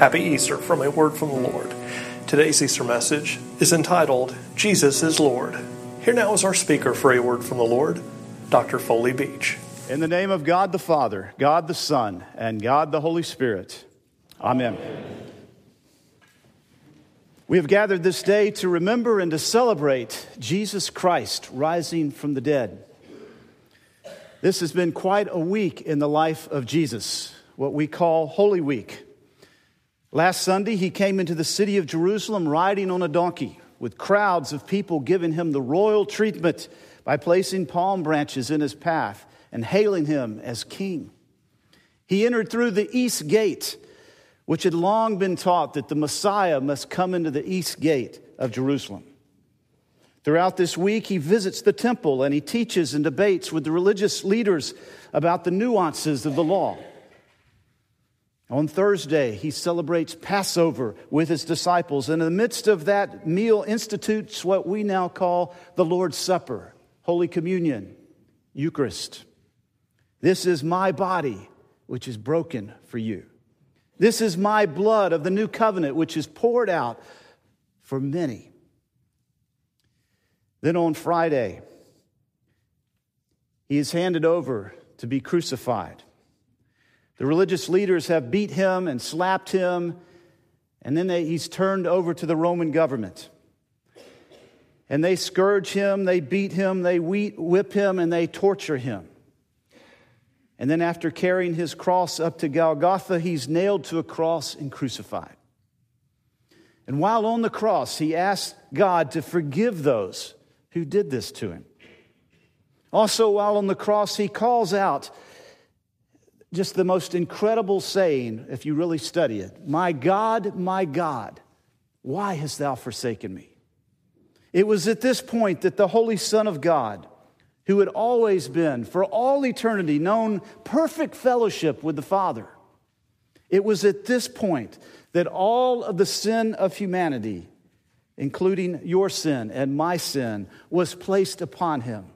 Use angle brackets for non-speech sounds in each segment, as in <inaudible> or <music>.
Happy Easter from a word from the Lord. Today's Easter message is entitled, Jesus is Lord. Here now is our speaker for a word from the Lord, Dr. Foley Beach. In the name of God the Father, God the Son, and God the Holy Spirit. Amen. We have gathered this day to remember and to celebrate Jesus Christ rising from the dead. This has been quite a week in the life of Jesus, what we call Holy Week. Last Sunday, he came into the city of Jerusalem riding on a donkey, with crowds of people giving him the royal treatment by placing palm branches in his path and hailing him as king. He entered through the east gate, which had long been taught that the Messiah must come into the east gate of Jerusalem. Throughout this week, he visits the temple and he teaches and debates with the religious leaders about the nuances of the law. On Thursday, he celebrates Passover with his disciples, and in the midst of that meal, institutes what we now call the Lord's Supper, Holy Communion, Eucharist. This is my body, which is broken for you. This is my blood of the new covenant, which is poured out for many. Then on Friday, he is handed over to be crucified. The religious leaders have beat him and slapped him, and then they, he's turned over to the Roman government. And they scourge him, they beat him, they whip him, and they torture him. And then, after carrying his cross up to Golgotha, he's nailed to a cross and crucified. And while on the cross, he asks God to forgive those who did this to him. Also, while on the cross, he calls out just the most incredible saying, if you really study it My God, my God, why hast thou forsaken me? It was at this point that the Holy Son of God, who had always been, for all eternity, known perfect fellowship with the Father, it was at this point that all of the sin of humanity, including your sin and my sin, was placed upon him.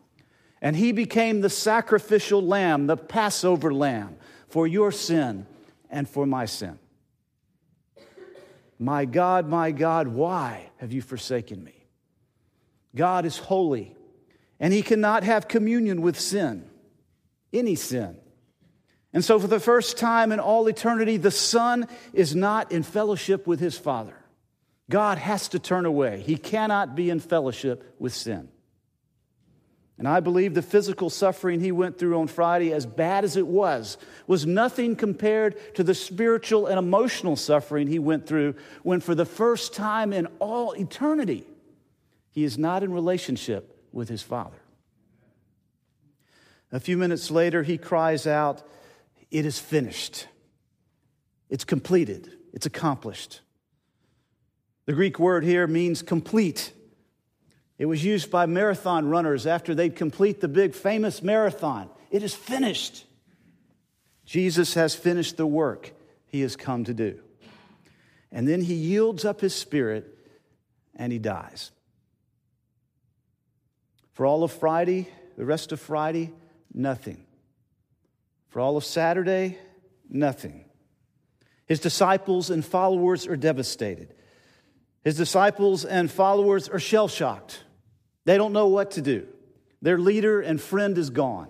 And he became the sacrificial lamb, the Passover lamb, for your sin and for my sin. My God, my God, why have you forsaken me? God is holy, and he cannot have communion with sin, any sin. And so, for the first time in all eternity, the Son is not in fellowship with his Father. God has to turn away. He cannot be in fellowship with sin. And I believe the physical suffering he went through on Friday, as bad as it was, was nothing compared to the spiritual and emotional suffering he went through when, for the first time in all eternity, he is not in relationship with his Father. A few minutes later, he cries out, It is finished. It's completed. It's accomplished. The Greek word here means complete. It was used by marathon runners after they'd complete the big famous marathon. It is finished. Jesus has finished the work he has come to do. And then he yields up his spirit and he dies. For all of Friday, the rest of Friday, nothing. For all of Saturday, nothing. His disciples and followers are devastated. His disciples and followers are shell shocked. They don't know what to do. Their leader and friend is gone.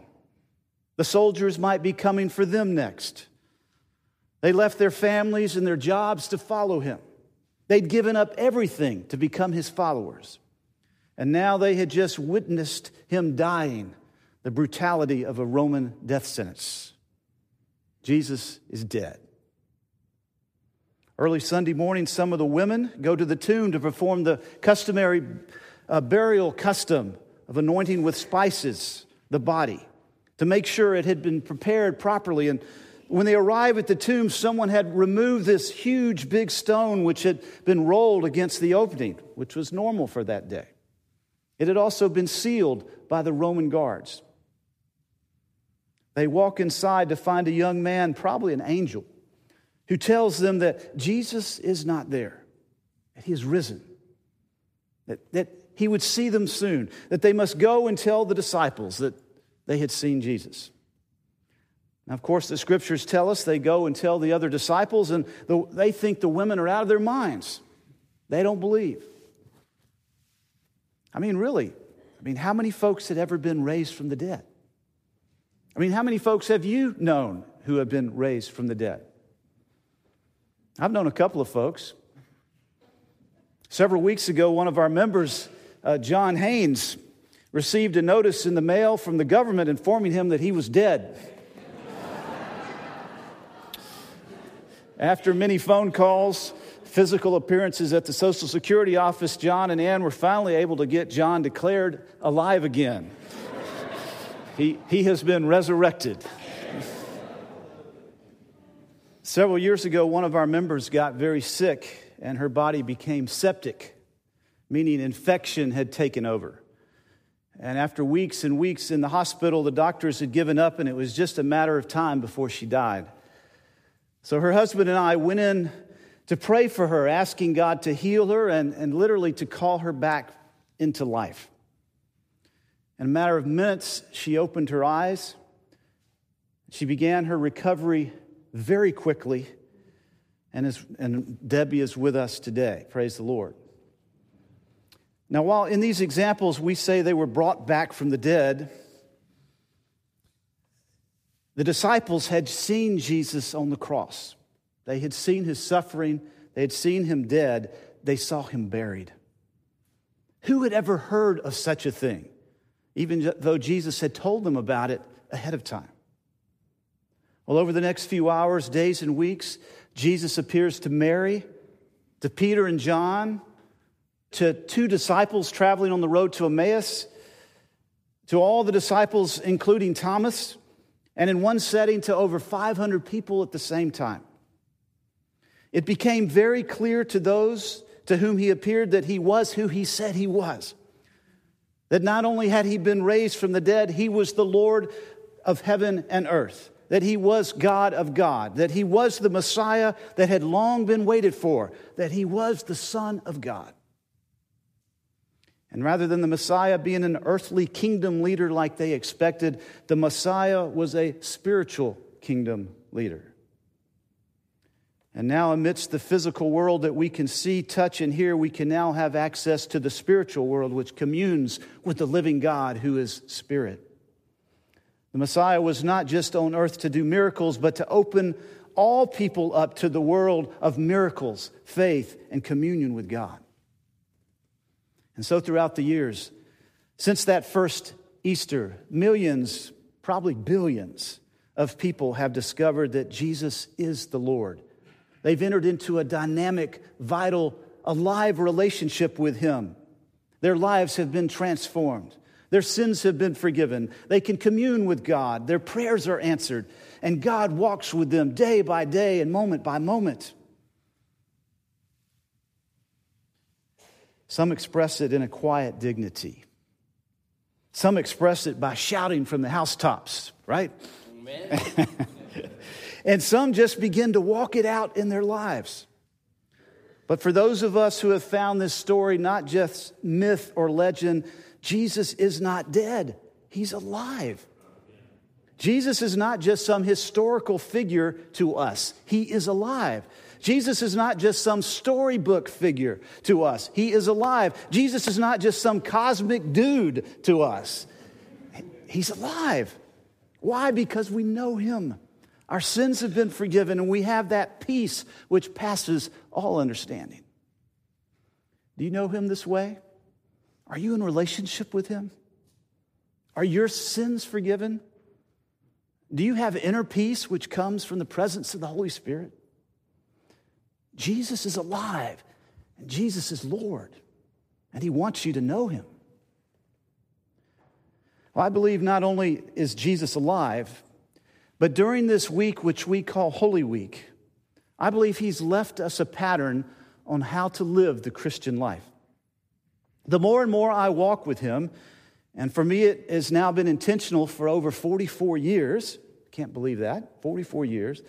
The soldiers might be coming for them next. They left their families and their jobs to follow him. They'd given up everything to become his followers. And now they had just witnessed him dying, the brutality of a Roman death sentence. Jesus is dead. Early Sunday morning, some of the women go to the tomb to perform the customary uh, burial custom of anointing with spices the body to make sure it had been prepared properly. And when they arrive at the tomb, someone had removed this huge big stone which had been rolled against the opening, which was normal for that day. It had also been sealed by the Roman guards. They walk inside to find a young man, probably an angel, who tells them that Jesus is not there, that he is risen, that, that he would see them soon, that they must go and tell the disciples that they had seen Jesus. Now, of course, the scriptures tell us they go and tell the other disciples, and the, they think the women are out of their minds. They don't believe. I mean, really, I mean, how many folks had ever been raised from the dead? I mean, how many folks have you known who have been raised from the dead? I've known a couple of folks. Several weeks ago, one of our members, uh, John Haynes, received a notice in the mail from the government informing him that he was dead. After many phone calls, physical appearances at the Social Security office, John and Ann were finally able to get John declared alive again. he, he has been resurrected. Several years ago, one of our members got very sick and her body became septic, meaning infection had taken over. And after weeks and weeks in the hospital, the doctors had given up, and it was just a matter of time before she died. So her husband and I went in to pray for her, asking God to heal her and, and literally to call her back into life. In a matter of minutes, she opened her eyes. She began her recovery very quickly, and, is, and Debbie is with us today. Praise the Lord. Now, while in these examples we say they were brought back from the dead, the disciples had seen Jesus on the cross. They had seen his suffering, they had seen him dead, they saw him buried. Who had ever heard of such a thing, even though Jesus had told them about it ahead of time? Well, over the next few hours, days, and weeks, Jesus appears to Mary, to Peter and John, to two disciples traveling on the road to Emmaus, to all the disciples, including Thomas, and in one setting to over 500 people at the same time. It became very clear to those to whom he appeared that he was who he said he was. That not only had he been raised from the dead, he was the Lord of heaven and earth. That he was God of God. That he was the Messiah that had long been waited for. That he was the Son of God. And rather than the Messiah being an earthly kingdom leader like they expected, the Messiah was a spiritual kingdom leader. And now, amidst the physical world that we can see, touch, and hear, we can now have access to the spiritual world, which communes with the living God who is spirit. The Messiah was not just on earth to do miracles, but to open all people up to the world of miracles, faith, and communion with God. And so throughout the years, since that first Easter, millions, probably billions of people have discovered that Jesus is the Lord. They've entered into a dynamic, vital, alive relationship with Him. Their lives have been transformed. Their sins have been forgiven. They can commune with God. Their prayers are answered. And God walks with them day by day and moment by moment. Some express it in a quiet dignity. Some express it by shouting from the housetops, right? <laughs> and some just begin to walk it out in their lives. But for those of us who have found this story not just myth or legend, Jesus is not dead, he's alive. Jesus is not just some historical figure to us, he is alive. Jesus is not just some storybook figure to us, He is alive. Jesus is not just some cosmic dude to us, He's alive. Why? Because we know Him. Our sins have been forgiven, and we have that peace which passes all understanding. Do you know Him this way? Are you in relationship with Him? Are your sins forgiven? Do you have inner peace which comes from the presence of the Holy Spirit? Jesus is alive, and Jesus is Lord, and He wants you to know Him. Well, I believe not only is Jesus alive, but during this week, which we call Holy Week, I believe He's left us a pattern on how to live the Christian life. The more and more I walk with Him, and for me, it has now been intentional for over 44 years. Can't believe that, 44 years.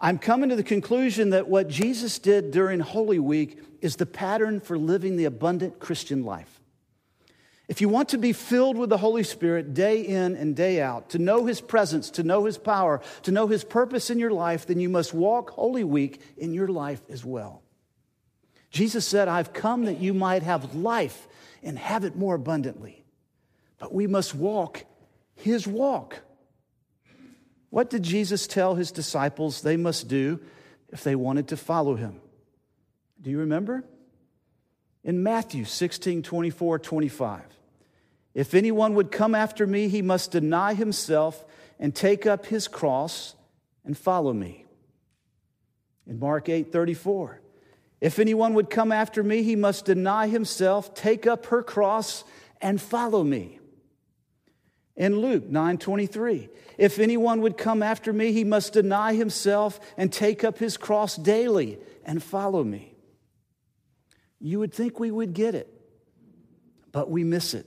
I'm coming to the conclusion that what Jesus did during Holy Week is the pattern for living the abundant Christian life. If you want to be filled with the Holy Spirit day in and day out, to know His presence, to know His power, to know His purpose in your life, then you must walk Holy Week in your life as well. Jesus said, I've come that you might have life and have it more abundantly. But we must walk His walk. What did Jesus tell His disciples they must do if they wanted to follow Him? Do you remember? In Matthew 16 24, 25. If anyone would come after me, he must deny himself and take up his cross and follow me. In Mark 8 34, if anyone would come after me, he must deny himself, take up her cross, and follow me. In Luke 9:23, if anyone would come after me, he must deny himself and take up his cross daily and follow me. You would think we would get it, but we miss it.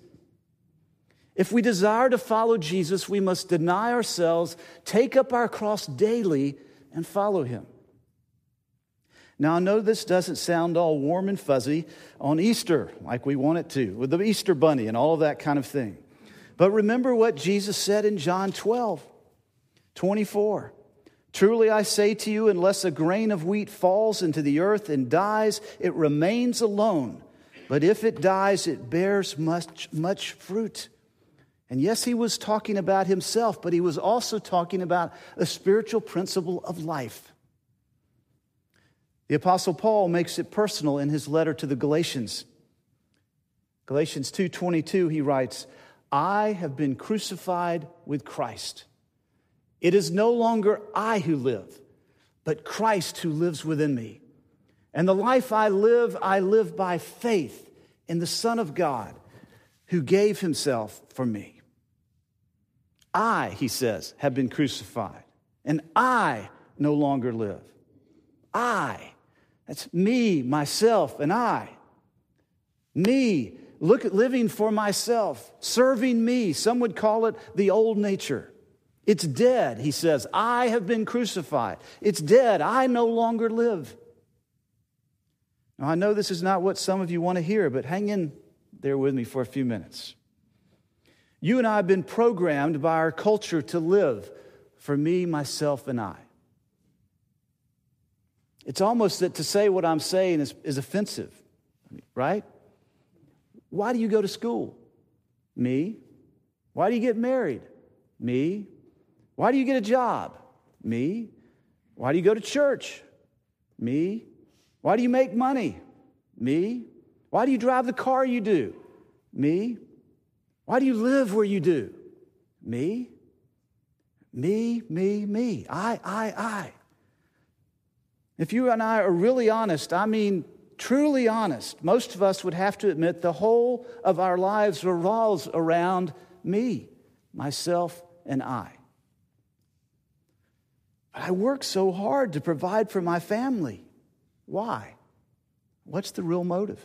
If we desire to follow Jesus, we must deny ourselves, take up our cross daily, and follow him. Now, I know this doesn't sound all warm and fuzzy on Easter like we want it to, with the Easter bunny and all of that kind of thing. But remember what Jesus said in John 12, 24. Truly I say to you, unless a grain of wheat falls into the earth and dies, it remains alone. But if it dies, it bears much, much fruit. And yes, he was talking about himself, but he was also talking about a spiritual principle of life. The apostle Paul makes it personal in his letter to the Galatians. Galatians 2:22 he writes, "I have been crucified with Christ. It is no longer I who live, but Christ who lives within me. And the life I live, I live by faith in the Son of God who gave himself for me." I, he says, have been crucified, and I no longer live. I. That's me, myself, and I. Me, look at living for myself, serving me. Some would call it the old nature. It's dead, he says. I have been crucified. It's dead. I no longer live. Now, I know this is not what some of you want to hear, but hang in there with me for a few minutes. You and I have been programmed by our culture to live for me, myself, and I. It's almost that to say what I'm saying is, is offensive, right? Why do you go to school? Me. Why do you get married? Me. Why do you get a job? Me. Why do you go to church? Me. Why do you make money? Me. Why do you drive the car you do? Me. Why do you live where you do? Me? Me, me, me. I, I, I. If you and I are really honest, I mean truly honest, most of us would have to admit the whole of our lives revolves around me, myself, and I. But I work so hard to provide for my family. Why? What's the real motive?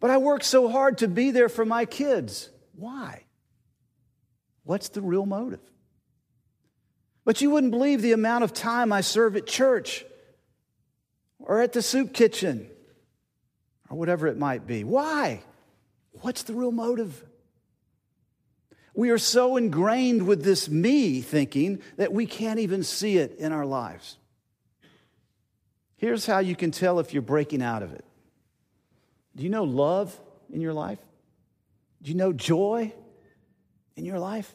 But I work so hard to be there for my kids. Why? What's the real motive? But you wouldn't believe the amount of time I serve at church or at the soup kitchen or whatever it might be. Why? What's the real motive? We are so ingrained with this me thinking that we can't even see it in our lives. Here's how you can tell if you're breaking out of it do you know love in your life? Do you know joy in your life?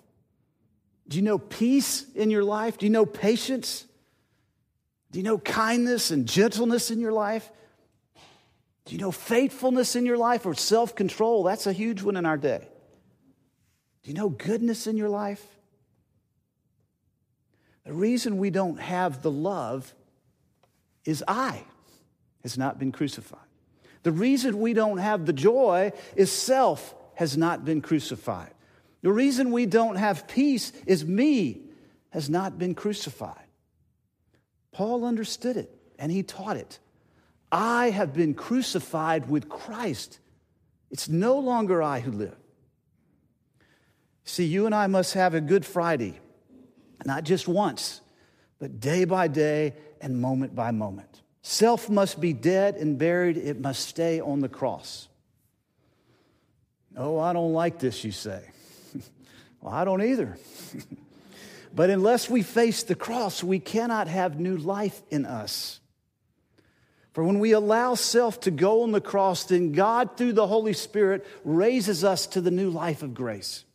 Do you know peace in your life? Do you know patience? Do you know kindness and gentleness in your life? Do you know faithfulness in your life or self control? That's a huge one in our day. Do you know goodness in your life? The reason we don't have the love is I has not been crucified. The reason we don't have the joy is self has not been crucified. The reason we don't have peace is me has not been crucified. Paul understood it and he taught it. I have been crucified with Christ. It's no longer I who live. See, you and I must have a Good Friday, not just once, but day by day and moment by moment. Self must be dead and buried, it must stay on the cross. Oh, I don't like this, you say. <laughs> well, I don't either. <laughs> but unless we face the cross, we cannot have new life in us. For when we allow self to go on the cross, then God, through the Holy Spirit, raises us to the new life of grace.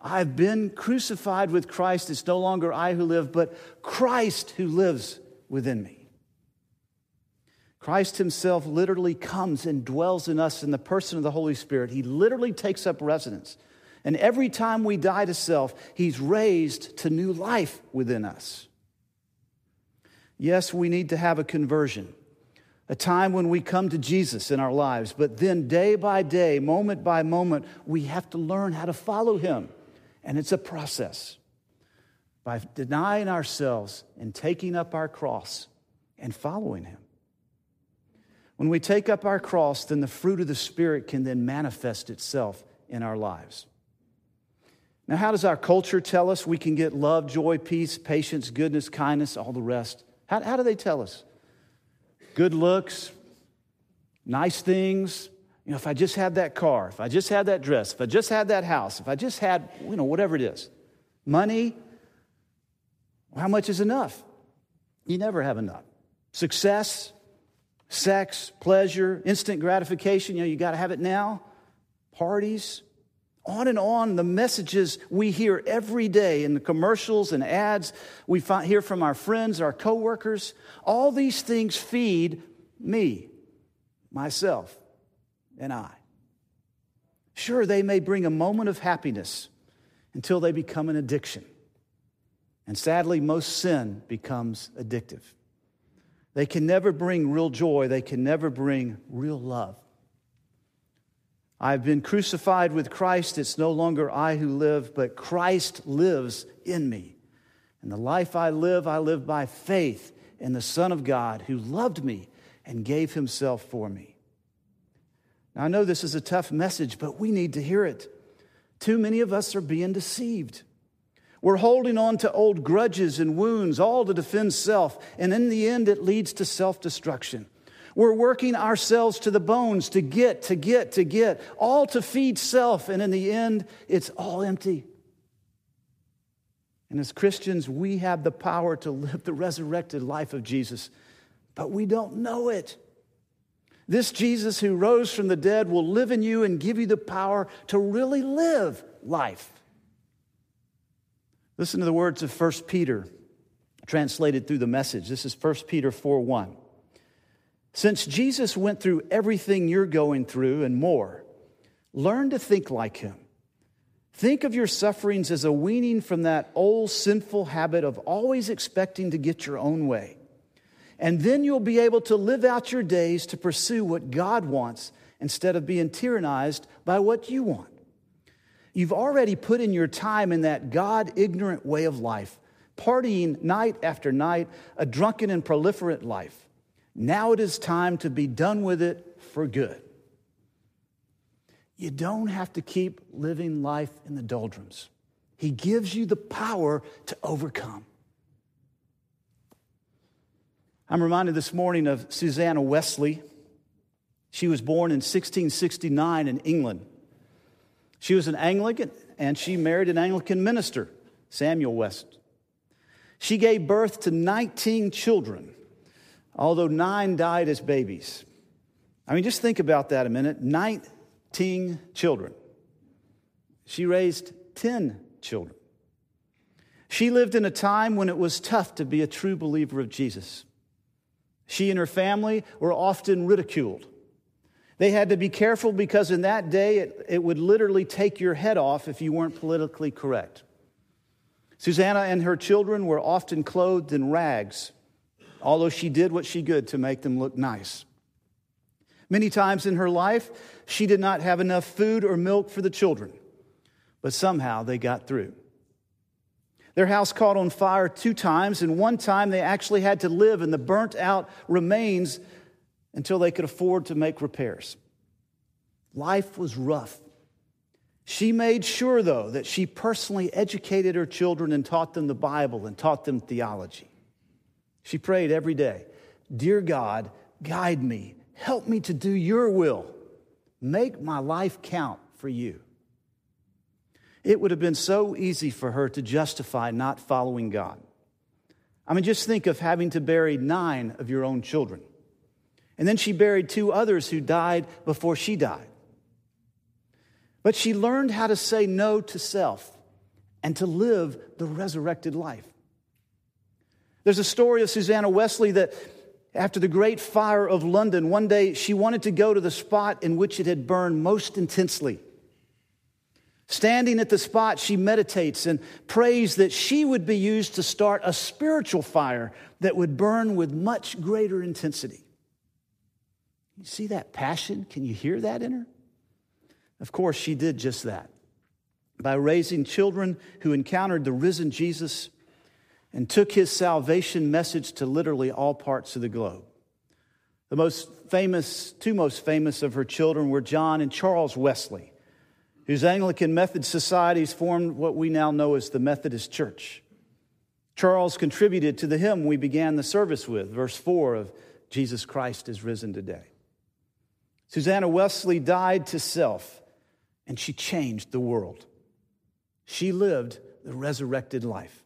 I've been crucified with Christ. It's no longer I who live, but Christ who lives within me. Christ himself literally comes and dwells in us in the person of the Holy Spirit. He literally takes up residence. And every time we die to self, he's raised to new life within us. Yes, we need to have a conversion, a time when we come to Jesus in our lives, but then day by day, moment by moment, we have to learn how to follow him. And it's a process. By denying ourselves and taking up our cross and following him. When we take up our cross, then the fruit of the Spirit can then manifest itself in our lives. Now, how does our culture tell us we can get love, joy, peace, patience, goodness, kindness, all the rest? How, how do they tell us? Good looks, nice things. You know, if I just had that car, if I just had that dress, if I just had that house, if I just had, you know, whatever it is. Money, how much is enough? You never have enough. Success, sex, pleasure, instant gratification, you know, you got to have it now. Parties, on and on, the messages we hear every day in the commercials and ads, we find, hear from our friends, our coworkers. All these things feed me, myself, and I. Sure, they may bring a moment of happiness until they become an addiction. And sadly, most sin becomes addictive. They can never bring real joy, they can never bring real love. I've been crucified with Christ. It's no longer I who live, but Christ lives in me. And the life I live, I live by faith in the Son of God who loved me and gave himself for me. Now, I know this is a tough message, but we need to hear it. Too many of us are being deceived. We're holding on to old grudges and wounds, all to defend self, and in the end, it leads to self destruction. We're working ourselves to the bones to get, to get, to get, all to feed self, and in the end, it's all empty. And as Christians, we have the power to live the resurrected life of Jesus, but we don't know it. This Jesus who rose from the dead will live in you and give you the power to really live life. Listen to the words of 1 Peter, translated through the message. This is 1 Peter 4 1. Since Jesus went through everything you're going through and more, learn to think like him. Think of your sufferings as a weaning from that old sinful habit of always expecting to get your own way. And then you'll be able to live out your days to pursue what God wants instead of being tyrannized by what you want. You've already put in your time in that God ignorant way of life, partying night after night, a drunken and proliferate life. Now it is time to be done with it for good. You don't have to keep living life in the doldrums. He gives you the power to overcome. I'm reminded this morning of Susanna Wesley. She was born in 1669 in England. She was an Anglican and she married an Anglican minister, Samuel Wesley. She gave birth to 19 children although nine died as babies. I mean, just think about that a minute 19 children. She raised 10 children. She lived in a time when it was tough to be a true believer of Jesus. She and her family were often ridiculed. They had to be careful because in that day it, it would literally take your head off if you weren't politically correct. Susanna and her children were often clothed in rags although she did what she could to make them look nice. Many times in her life, she did not have enough food or milk for the children, but somehow they got through. Their house caught on fire two times, and one time they actually had to live in the burnt out remains until they could afford to make repairs. Life was rough. She made sure, though, that she personally educated her children and taught them the Bible and taught them theology. She prayed every day Dear God, guide me, help me to do your will, Make my life count for you. It would have been so easy for her to justify not following God. I mean, just think of having to bury nine of your own children. And then she buried two others who died before she died. But she learned how to say no to self and to live the resurrected life. There's a story of Susanna Wesley that after the great fire of London, one day she wanted to go to the spot in which it had burned most intensely. Standing at the spot, she meditates and prays that she would be used to start a spiritual fire that would burn with much greater intensity. You see that passion? Can you hear that in her? Of course, she did just that by raising children who encountered the risen Jesus and took his salvation message to literally all parts of the globe. The most famous, two most famous of her children were John and Charles Wesley, whose Anglican Methodist societies formed what we now know as the Methodist Church. Charles contributed to the hymn we began the service with, verse 4 of Jesus Christ is risen today. Susanna Wesley died to self, and she changed the world. She lived the resurrected life.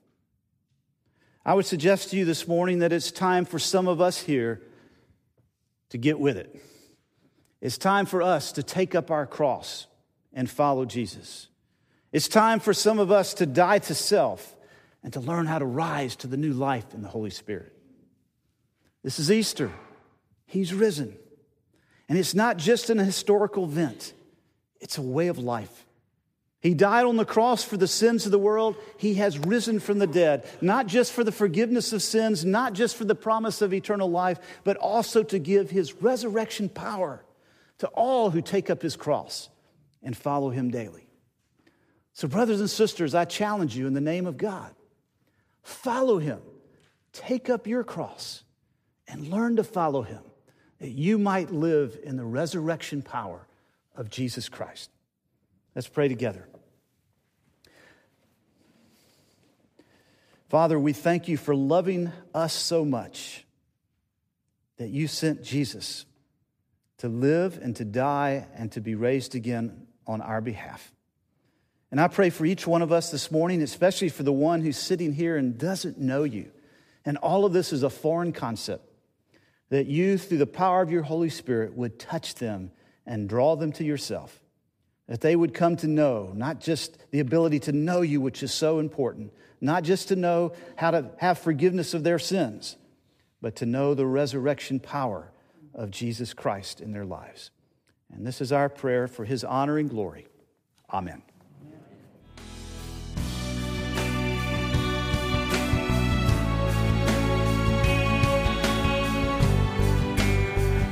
I would suggest to you this morning that it's time for some of us here to get with it. It's time for us to take up our cross and follow Jesus. It's time for some of us to die to self and to learn how to rise to the new life in the Holy Spirit. This is Easter. He's risen. And it's not just an historical event, it's a way of life. He died on the cross for the sins of the world. He has risen from the dead, not just for the forgiveness of sins, not just for the promise of eternal life, but also to give his resurrection power to all who take up his cross and follow him daily. So, brothers and sisters, I challenge you in the name of God follow him, take up your cross, and learn to follow him that you might live in the resurrection power of Jesus Christ. Let's pray together. Father, we thank you for loving us so much that you sent Jesus to live and to die and to be raised again on our behalf. And I pray for each one of us this morning, especially for the one who's sitting here and doesn't know you. And all of this is a foreign concept, that you, through the power of your Holy Spirit, would touch them and draw them to yourself. That they would come to know, not just the ability to know you, which is so important, not just to know how to have forgiveness of their sins, but to know the resurrection power of Jesus Christ in their lives. And this is our prayer for his honor and glory. Amen.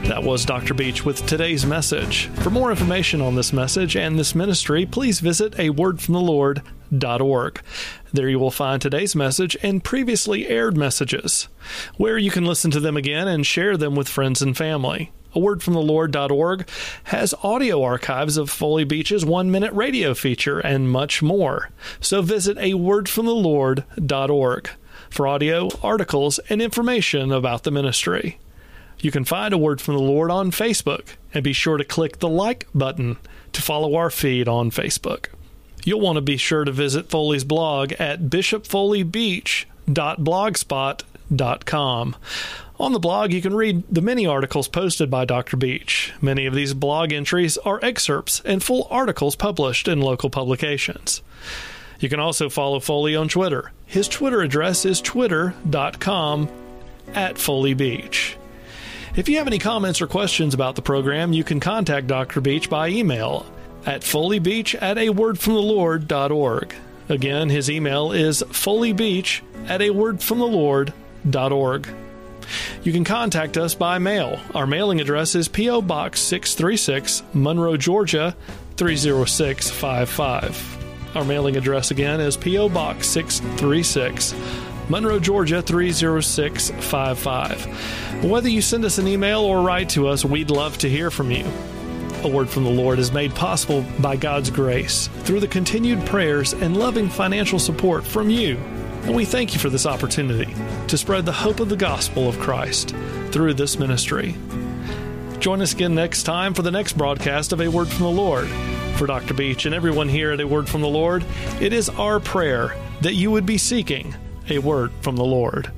That was Dr. Beach with today's message. For more information on this message and this ministry, please visit a wordfromthelord.org. There you will find today's message and previously aired messages, where you can listen to them again and share them with friends and family. A wordfromthelord.org has audio archives of Foley Beach's one minute radio feature and much more. So visit a wordfromthelord.org for audio, articles, and information about the ministry. You can find a word from the Lord on Facebook and be sure to click the like button to follow our feed on Facebook. You'll want to be sure to visit Foley's blog at bishopfoleybeach.blogspot.com. On the blog, you can read the many articles posted by Dr. Beach. Many of these blog entries are excerpts and full articles published in local publications. You can also follow Foley on Twitter. His Twitter address is twitter.com at Foley Beach. If you have any comments or questions about the program, you can contact Dr. Beach by email at foleybeach at a wordfromthelord.org. Again, his email is foleybeach at a wordfromthelord.org. You can contact us by mail. Our mailing address is P.O. Box 636, Monroe, Georgia 30655. Our mailing address again is P.O. Box 636, Monroe, Georgia 30655. Whether you send us an email or write to us, we'd love to hear from you. A Word from the Lord is made possible by God's grace through the continued prayers and loving financial support from you. And we thank you for this opportunity to spread the hope of the gospel of Christ through this ministry. Join us again next time for the next broadcast of A Word from the Lord. For Dr. Beach and everyone here at A Word from the Lord, it is our prayer that you would be seeking a word from the Lord.